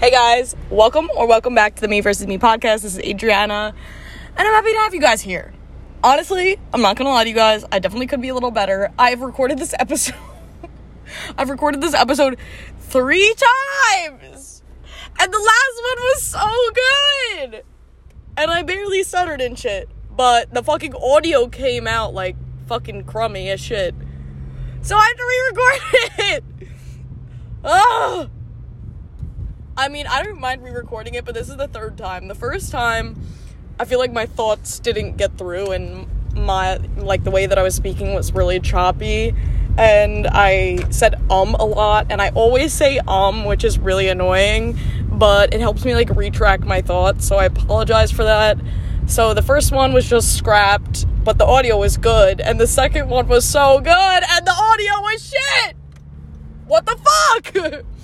Hey guys, welcome or welcome back to the Me versus Me podcast. This is Adriana, and I'm happy to have you guys here. Honestly, I'm not gonna lie to you guys, I definitely could be a little better. I've recorded this episode. I've recorded this episode three times, and the last one was so good, and I barely stuttered and shit. But the fucking audio came out like fucking crummy as shit, so I had to re-record it. Ugh. I mean, I don't mind re-recording it, but this is the third time. The first time, I feel like my thoughts didn't get through, and my like the way that I was speaking was really choppy, and I said um a lot, and I always say um, which is really annoying, but it helps me like retract my thoughts. So I apologize for that. So the first one was just scrapped, but the audio was good, and the second one was so good, and the audio was shit. What the fuck?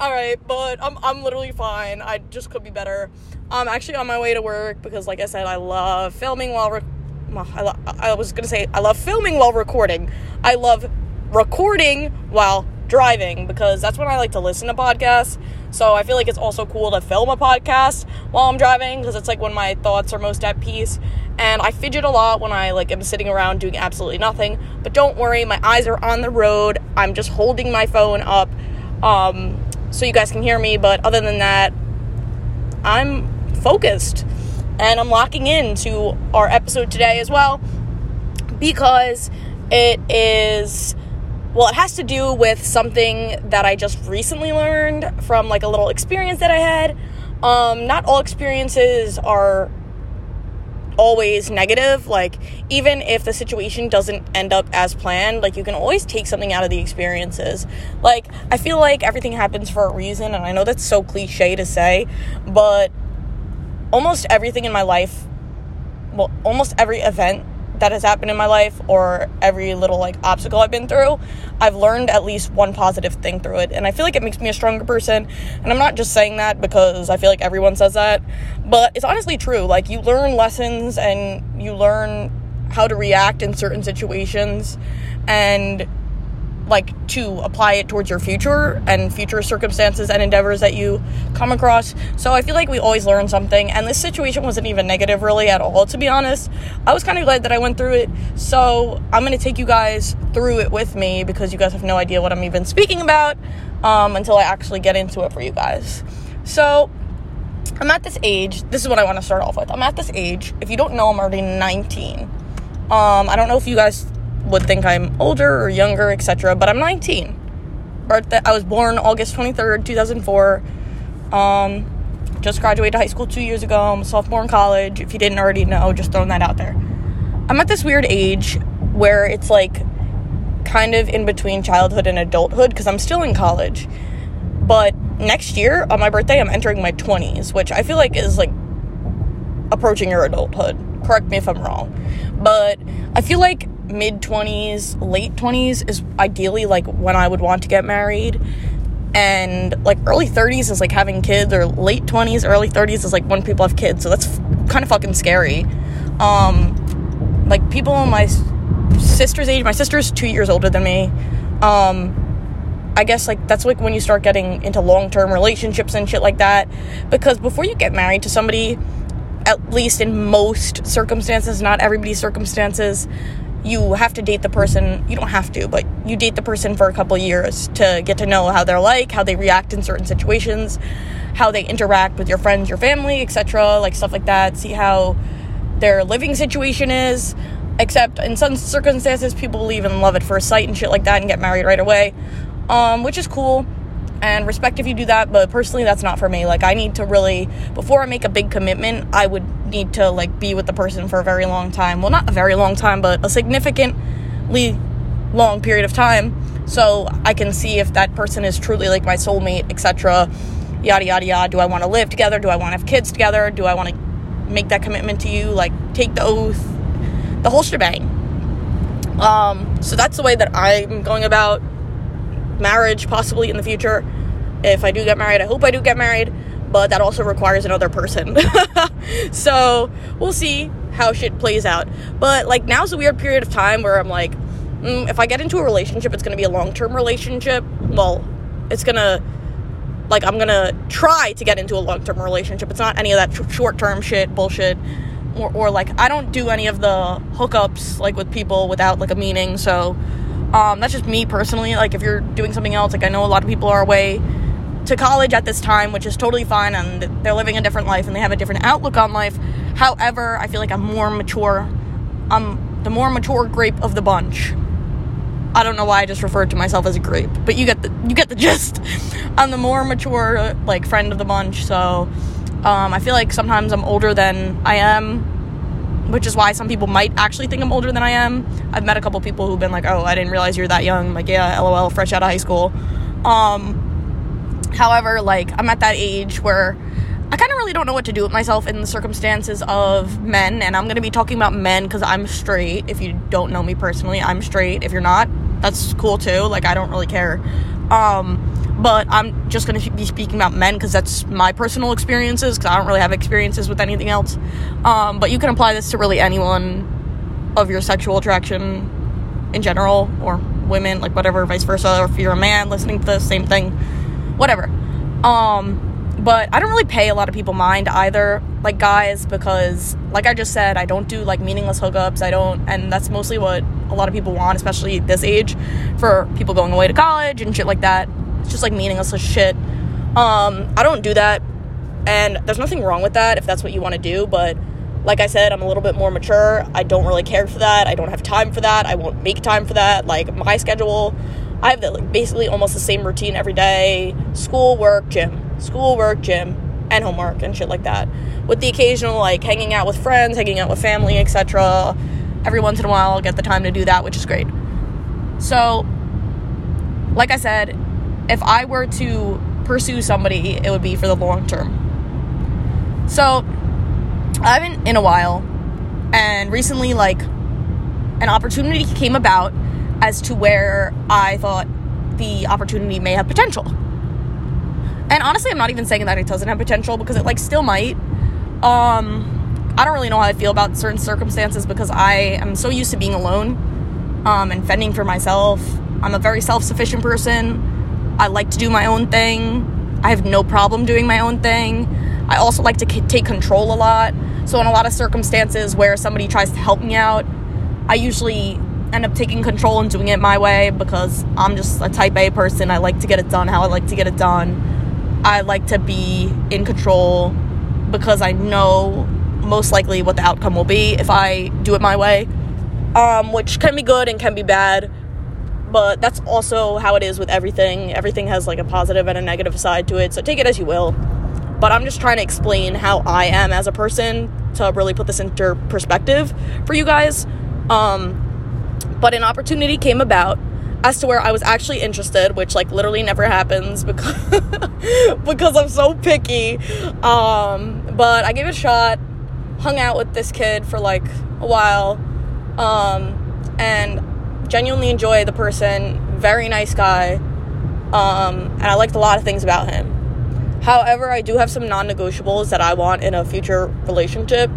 all right, but I'm I'm literally fine. I just could be better. I'm actually on my way to work because, like I said, I love filming while. Rec- I, lo- I was gonna say I love filming while recording. I love recording while driving because that's when I like to listen to podcasts. So I feel like it's also cool to film a podcast while I'm driving because it's like when my thoughts are most at peace. And I fidget a lot when I like am sitting around doing absolutely nothing. But don't worry, my eyes are on the road. I'm just holding my phone up. Um, so you guys can hear me. But other than that, I'm focused and I'm locking into our episode today as well because it is well it has to do with something that i just recently learned from like a little experience that i had um not all experiences are always negative like even if the situation doesn't end up as planned like you can always take something out of the experiences. Like i feel like everything happens for a reason and i know that's so cliche to say but almost everything in my life well almost every event that has happened in my life or every little like obstacle I've been through, I've learned at least one positive thing through it. And I feel like it makes me a stronger person. And I'm not just saying that because I feel like everyone says that, but it's honestly true. Like you learn lessons and you learn how to react in certain situations and like to apply it towards your future and future circumstances and endeavors that you come across. So I feel like we always learn something and this situation wasn't even negative really at all to be honest. I was kind of glad that I went through it. So I'm going to take you guys through it with me because you guys have no idea what I'm even speaking about um, until I actually get into it for you guys. So I'm at this age. This is what I want to start off with. I'm at this age. If you don't know, I'm already 19. Um, I don't know if you guys would think I'm older or younger, etc. But I'm 19. Birthday. I was born August 23rd, 2004. Um, just graduated high school two years ago. I'm a sophomore in college. If you didn't already know, just throwing that out there. I'm at this weird age where it's like kind of in between childhood and adulthood because I'm still in college. But next year on my birthday, I'm entering my 20s, which I feel like is like approaching your adulthood. Correct me if I'm wrong. But I feel like mid 20s, late 20s is ideally like when I would want to get married. And like early 30s is like having kids, or late 20s, early 30s is like when people have kids. So that's f- kind of fucking scary. Um, like people my sister's age, my sister's two years older than me. Um, I guess like that's like when you start getting into long term relationships and shit like that. Because before you get married to somebody, at least in most circumstances, not everybody's circumstances, you have to date the person. You don't have to, but you date the person for a couple years to get to know how they're like, how they react in certain situations, how they interact with your friends, your family, etc., like stuff like that. See how their living situation is. Except in some circumstances, people believe in love at first sight and shit like that and get married right away, um, which is cool and respect if you do that but personally that's not for me like i need to really before i make a big commitment i would need to like be with the person for a very long time. Well not a very long time but a significantly long period of time. So i can see if that person is truly like my soulmate etc yada yada yada. Do i want to live together? Do i want to have kids together? Do i want to make that commitment to you? Like take the oath. The whole shebang. Um so that's the way that i'm going about marriage possibly in the future. If I do get married, I hope I do get married, but that also requires another person. so we'll see how shit plays out. But like now's a weird period of time where I'm like, mm, if I get into a relationship, it's gonna be a long term relationship. Well, it's gonna like I'm gonna try to get into a long term relationship. It's not any of that short term shit bullshit. Or, or like I don't do any of the hookups like with people without like a meaning. So um, that's just me personally. Like if you're doing something else, like I know a lot of people are away to college at this time, which is totally fine, and they're living a different life and they have a different outlook on life. However, I feel like I'm more mature. I'm the more mature grape of the bunch. I don't know why I just referred to myself as a grape, but you get the you get the gist. I'm the more mature like friend of the bunch, so um, I feel like sometimes I'm older than I am, which is why some people might actually think I'm older than I am. I've met a couple people who've been like, "Oh, I didn't realize you're that young." I'm like, yeah, lol, fresh out of high school. Um, however, like I'm at that age where I kind of really don't know what to do with myself in the circumstances of men, and I'm gonna be talking about men because I'm straight. If you don't know me personally, I'm straight. If you're not, that's cool too. Like I don't really care. Um, but I'm just gonna be speaking about men because that's my personal experiences because I don't really have experiences with anything else. Um, but you can apply this to really anyone of your sexual attraction in general or women, like whatever, vice versa. Or if you're a man listening to the same thing, whatever. Um, but I don't really pay a lot of people mind either, like guys, because like I just said, I don't do like meaningless hookups. I don't, and that's mostly what a lot of people want, especially this age, for people going away to college and shit like that. It's just like meaningless shit. Um, I don't do that, and there's nothing wrong with that if that's what you want to do. But like I said, I'm a little bit more mature. I don't really care for that. I don't have time for that. I won't make time for that. Like my schedule, I have the, like basically almost the same routine every day: school, work, gym school, work, gym, and homework and shit like that. With the occasional like hanging out with friends, hanging out with family, etc. Every once in a while, I'll get the time to do that, which is great. So, like I said, if I were to pursue somebody, it would be for the long term. So, I haven't in a while, and recently, like, an opportunity came about as to where I thought the opportunity may have potential. And honestly, I'm not even saying that it doesn't have potential because it like still might. Um, I don't really know how I feel about certain circumstances because I am so used to being alone um, and fending for myself. I'm a very self-sufficient person. I like to do my own thing. I have no problem doing my own thing. I also like to take control a lot. So in a lot of circumstances where somebody tries to help me out, I usually end up taking control and doing it my way because I'm just a type A person. I like to get it done how I like to get it done. I like to be in control because I know most likely what the outcome will be if I do it my way, um, which can be good and can be bad. But that's also how it is with everything. Everything has like a positive and a negative side to it, so take it as you will. But I'm just trying to explain how I am as a person to really put this into perspective for you guys. Um, but an opportunity came about as to where I was actually interested, which like literally never happens because because I'm so picky. Um, but I gave it a shot, hung out with this kid for like a while, um, and genuinely enjoy the person. Very nice guy, um, and I liked a lot of things about him. However, I do have some non-negotiables that I want in a future relationship.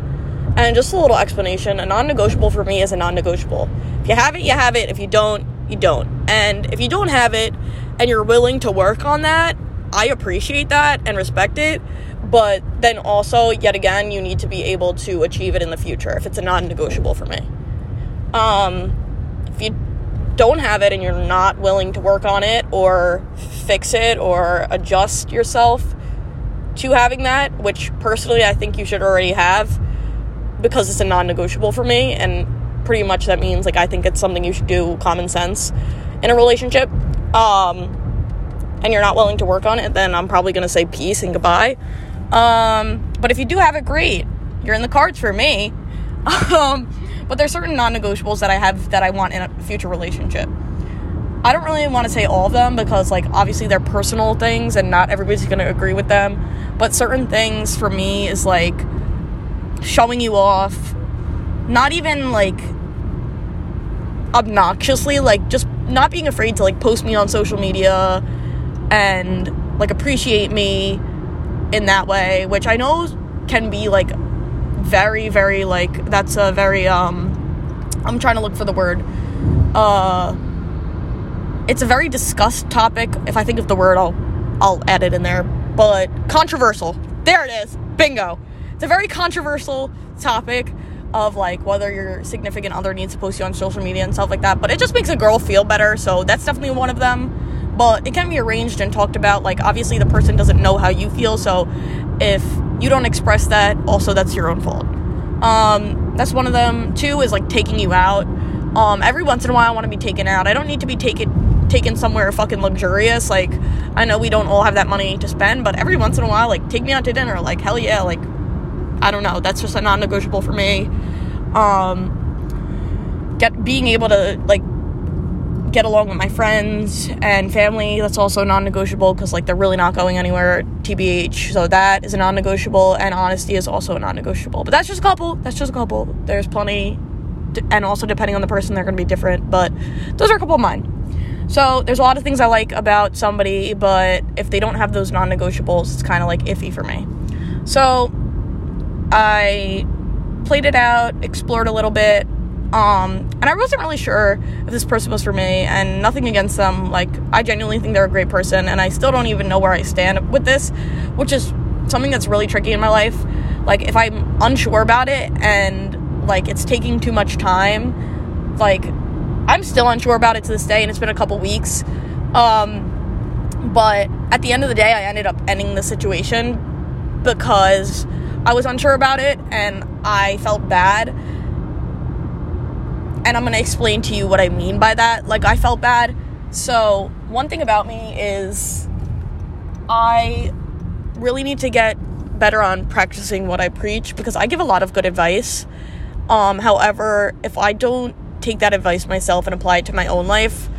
And just a little explanation a non negotiable for me is a non negotiable. If you have it, you have it. If you don't, you don't. And if you don't have it and you're willing to work on that, I appreciate that and respect it. But then also, yet again, you need to be able to achieve it in the future if it's a non negotiable for me. Um, if you don't have it and you're not willing to work on it or fix it or adjust yourself to having that, which personally I think you should already have because it's a non negotiable for me and pretty much that means like I think it's something you should do common sense in a relationship. Um, and you're not willing to work on it, then I'm probably gonna say peace and goodbye. Um, but if you do have it, great. You're in the cards for me. um, but there's certain non-negotiables that I have that I want in a future relationship. I don't really want to say all of them because like obviously they're personal things and not everybody's going to agree with them. But certain things for me is like showing you off, not even like obnoxiously like just not being afraid to like post me on social media and like appreciate me in that way which i know can be like very very like that's a very um i'm trying to look for the word uh it's a very discussed topic if i think of the word i'll I'll add it in there. But controversial. There it is. Bingo. It's a very controversial topic of like whether your significant other needs to post you on social media and stuff like that. But it just makes a girl feel better. So that's definitely one of them. But it can be arranged and talked about. Like obviously the person doesn't know how you feel. So if you don't express that, also that's your own fault. Um, that's one of them. Two is like taking you out. Um, every once in a while, I want to be taken out. I don't need to be taken taken somewhere fucking luxurious. Like, I know we don't all have that money to spend, but every once in a while, like, take me out to dinner. Like, hell yeah. Like, I don't know. That's just a non-negotiable for me. Um, get being able to like get along with my friends and family. That's also non-negotiable because like they're really not going anywhere. TBH. So that is a non-negotiable, and honesty is also a non-negotiable. But that's just a couple. That's just a couple. There's plenty and also depending on the person they're going to be different but those are a couple of mine so there's a lot of things i like about somebody but if they don't have those non-negotiables it's kind of like iffy for me so i played it out explored a little bit um, and i wasn't really sure if this person was for me and nothing against them like i genuinely think they're a great person and i still don't even know where i stand with this which is something that's really tricky in my life like if i'm unsure about it and like it's taking too much time. Like I'm still unsure about it to this day, and it's been a couple weeks. Um, but at the end of the day, I ended up ending the situation because I was unsure about it and I felt bad. And I'm gonna explain to you what I mean by that. Like, I felt bad. So, one thing about me is I really need to get better on practicing what I preach because I give a lot of good advice um, however, if I don't take that advice myself and apply it to my own life,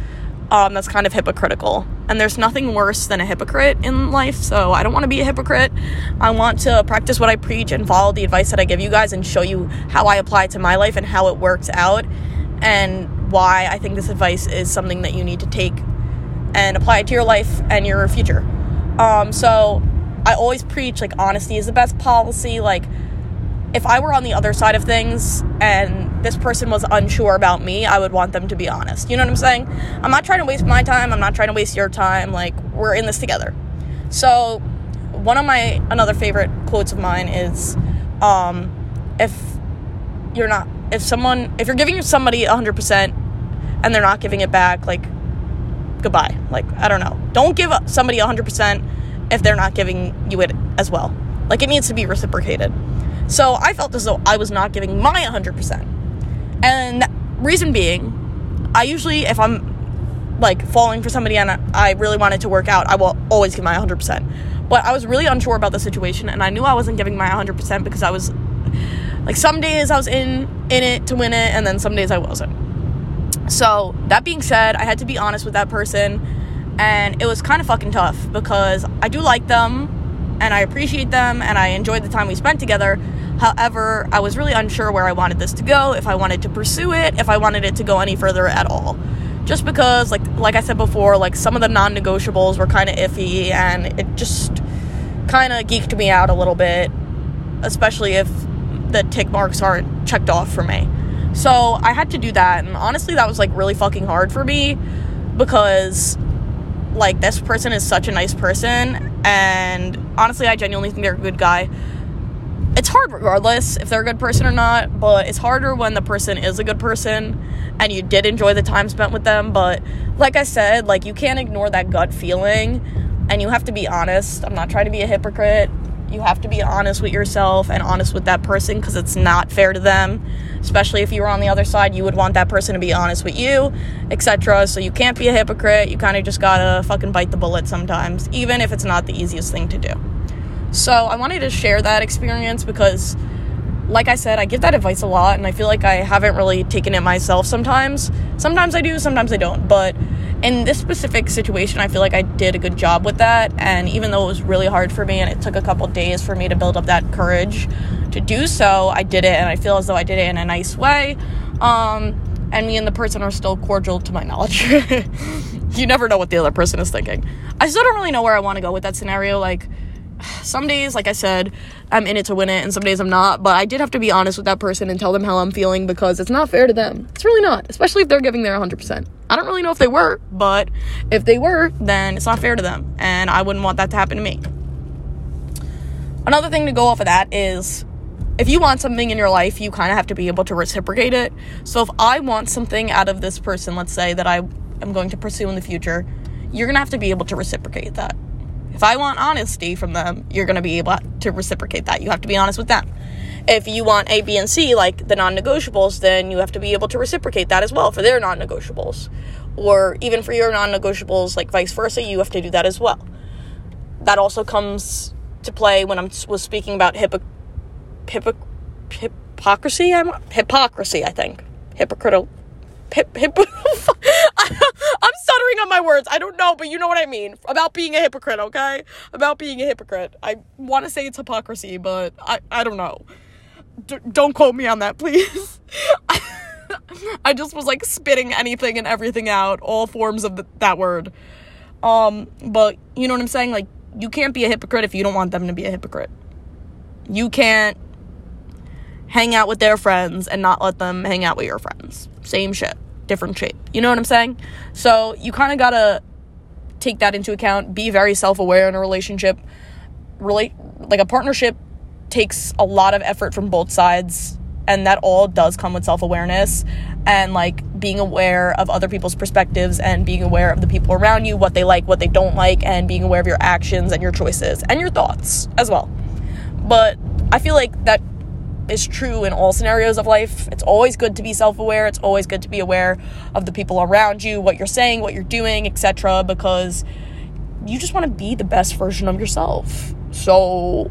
um, that's kind of hypocritical. And there's nothing worse than a hypocrite in life, so I don't want to be a hypocrite. I want to practice what I preach and follow the advice that I give you guys and show you how I apply it to my life and how it works out and why I think this advice is something that you need to take and apply it to your life and your future. Um, so I always preach like honesty is the best policy, like if I were on the other side of things and this person was unsure about me, I would want them to be honest. You know what I'm saying? I'm not trying to waste my time. I'm not trying to waste your time. Like, we're in this together. So, one of my another favorite quotes of mine is um, if you're not if someone if you're giving somebody 100% and they're not giving it back, like goodbye. Like, I don't know. Don't give somebody 100% if they're not giving you it as well. Like it needs to be reciprocated. So I felt as though I was not giving my 100%. And reason being, I usually, if I'm like falling for somebody and I really wanted to work out, I will always give my 100%. But I was really unsure about the situation and I knew I wasn't giving my 100% because I was like some days I was in in it to win it and then some days I wasn't. So, that being said, I had to be honest with that person and it was kind of fucking tough because I do like them and I appreciate them and I enjoyed the time we spent together. However, I was really unsure where I wanted this to go, if I wanted to pursue it, if I wanted it to go any further at all. Just because like like I said before, like some of the non-negotiables were kind of iffy and it just kind of geeked me out a little bit, especially if the tick marks aren't checked off for me. So, I had to do that and honestly that was like really fucking hard for me because like this person is such a nice person and honestly i genuinely think they're a good guy it's hard regardless if they're a good person or not but it's harder when the person is a good person and you did enjoy the time spent with them. But like i said like you can't ignore that gut feeling and you have to be honest. I'm not trying to be a hypocrite. You have to be honest with yourself and honest with that person because it's not fair to them especially if you were on the other side. You would want that person to be honest with you etc so you can't be a hypocrite. You kind of just gotta fucking bite the bullet sometimes even if it's not the easiest thing to do so i wanted to share that experience because like I said, I give that advice a lot, and I feel like I haven't really taken it myself sometimes. Sometimes I do, sometimes I don't. But in this specific situation, I feel like I did a good job with that. And even though it was really hard for me and it took a couple days for me to build up that courage to do so, I did it, and I feel as though I did it in a nice way. Um, and me and the person are still cordial to my knowledge. you never know what the other person is thinking. I still don't really know where I want to go with that scenario. Like, some days, like I said, I'm in it to win it, and some days I'm not. But I did have to be honest with that person and tell them how I'm feeling because it's not fair to them. It's really not, especially if they're giving their 100%. I don't really know if they were, but if they were, then it's not fair to them, and I wouldn't want that to happen to me. Another thing to go off of that is if you want something in your life, you kind of have to be able to reciprocate it. So if I want something out of this person, let's say that I am going to pursue in the future, you're going to have to be able to reciprocate that. If I want honesty from them, you're going to be able to reciprocate that. You have to be honest with them. If you want A, B, and C, like the non negotiables, then you have to be able to reciprocate that as well for their non negotiables. Or even for your non negotiables, like vice versa, you have to do that as well. That also comes to play when I was speaking about hypo, hypo, hypocrisy. I'm hypocrisy. I think hypocritical. Hip, hip, I'm stuttering on my words. I don't know, but you know what I mean about being a hypocrite. Okay, about being a hypocrite. I want to say it's hypocrisy, but I I don't know. D- don't quote me on that, please. I just was like spitting anything and everything out, all forms of the, that word. Um, but you know what I'm saying? Like you can't be a hypocrite if you don't want them to be a hypocrite. You can't hang out with their friends and not let them hang out with your friends. Same shit, different shape. You know what I'm saying? So you kind of gotta take that into account. Be very self aware in a relationship. Relate like a partnership takes a lot of effort from both sides, and that all does come with self awareness and like being aware of other people's perspectives and being aware of the people around you, what they like, what they don't like, and being aware of your actions and your choices and your thoughts as well. But I feel like that is true in all scenarios of life. It's always good to be self-aware. It's always good to be aware of the people around you, what you're saying, what you're doing, etc. because you just want to be the best version of yourself. So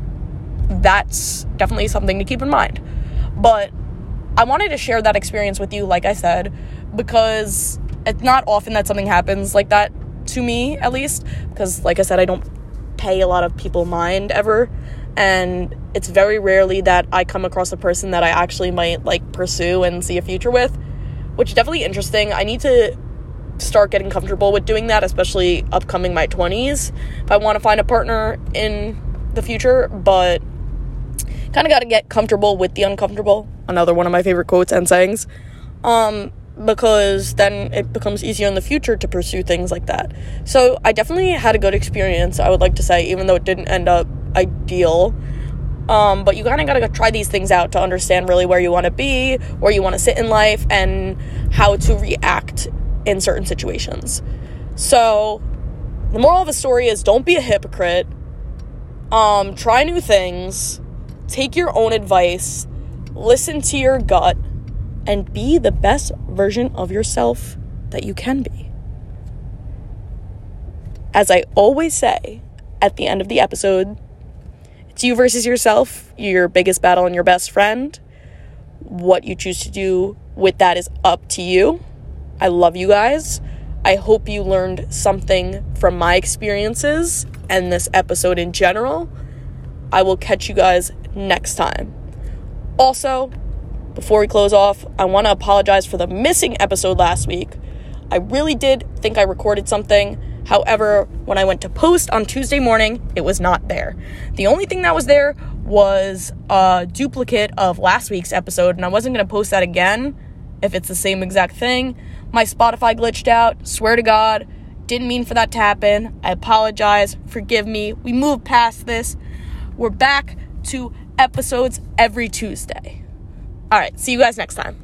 that's definitely something to keep in mind. But I wanted to share that experience with you, like I said, because it's not often that something happens like that to me, at least. Because, like I said, I don't pay a lot of people mind ever. And it's very rarely that I come across a person that I actually might like pursue and see a future with, which is definitely interesting. I need to start getting comfortable with doing that, especially upcoming my 20s, if I want to find a partner in the future. But kind of got to get comfortable with the uncomfortable. Another one of my favorite quotes and sayings. Um, because then it becomes easier in the future to pursue things like that. So I definitely had a good experience, I would like to say, even though it didn't end up ideal. Um, but you kind of got to try these things out to understand really where you want to be, where you want to sit in life, and how to react in certain situations. So, the moral of the story is don't be a hypocrite. Um, try new things take your own advice, listen to your gut, and be the best version of yourself that you can be. As I always say at the end of the episode, it's you versus yourself, your biggest battle and your best friend. What you choose to do with that is up to you. I love you guys. I hope you learned something from my experiences and this episode in general. I will catch you guys next time. Also, before we close off, I want to apologize for the missing episode last week. I really did think I recorded something. However, when I went to post on Tuesday morning, it was not there. The only thing that was there was a duplicate of last week's episode, and I wasn't going to post that again if it's the same exact thing. My Spotify glitched out, swear to God. Didn't mean for that to happen. I apologize. Forgive me. We moved past this. We're back to episodes every Tuesday. All right, see you guys next time.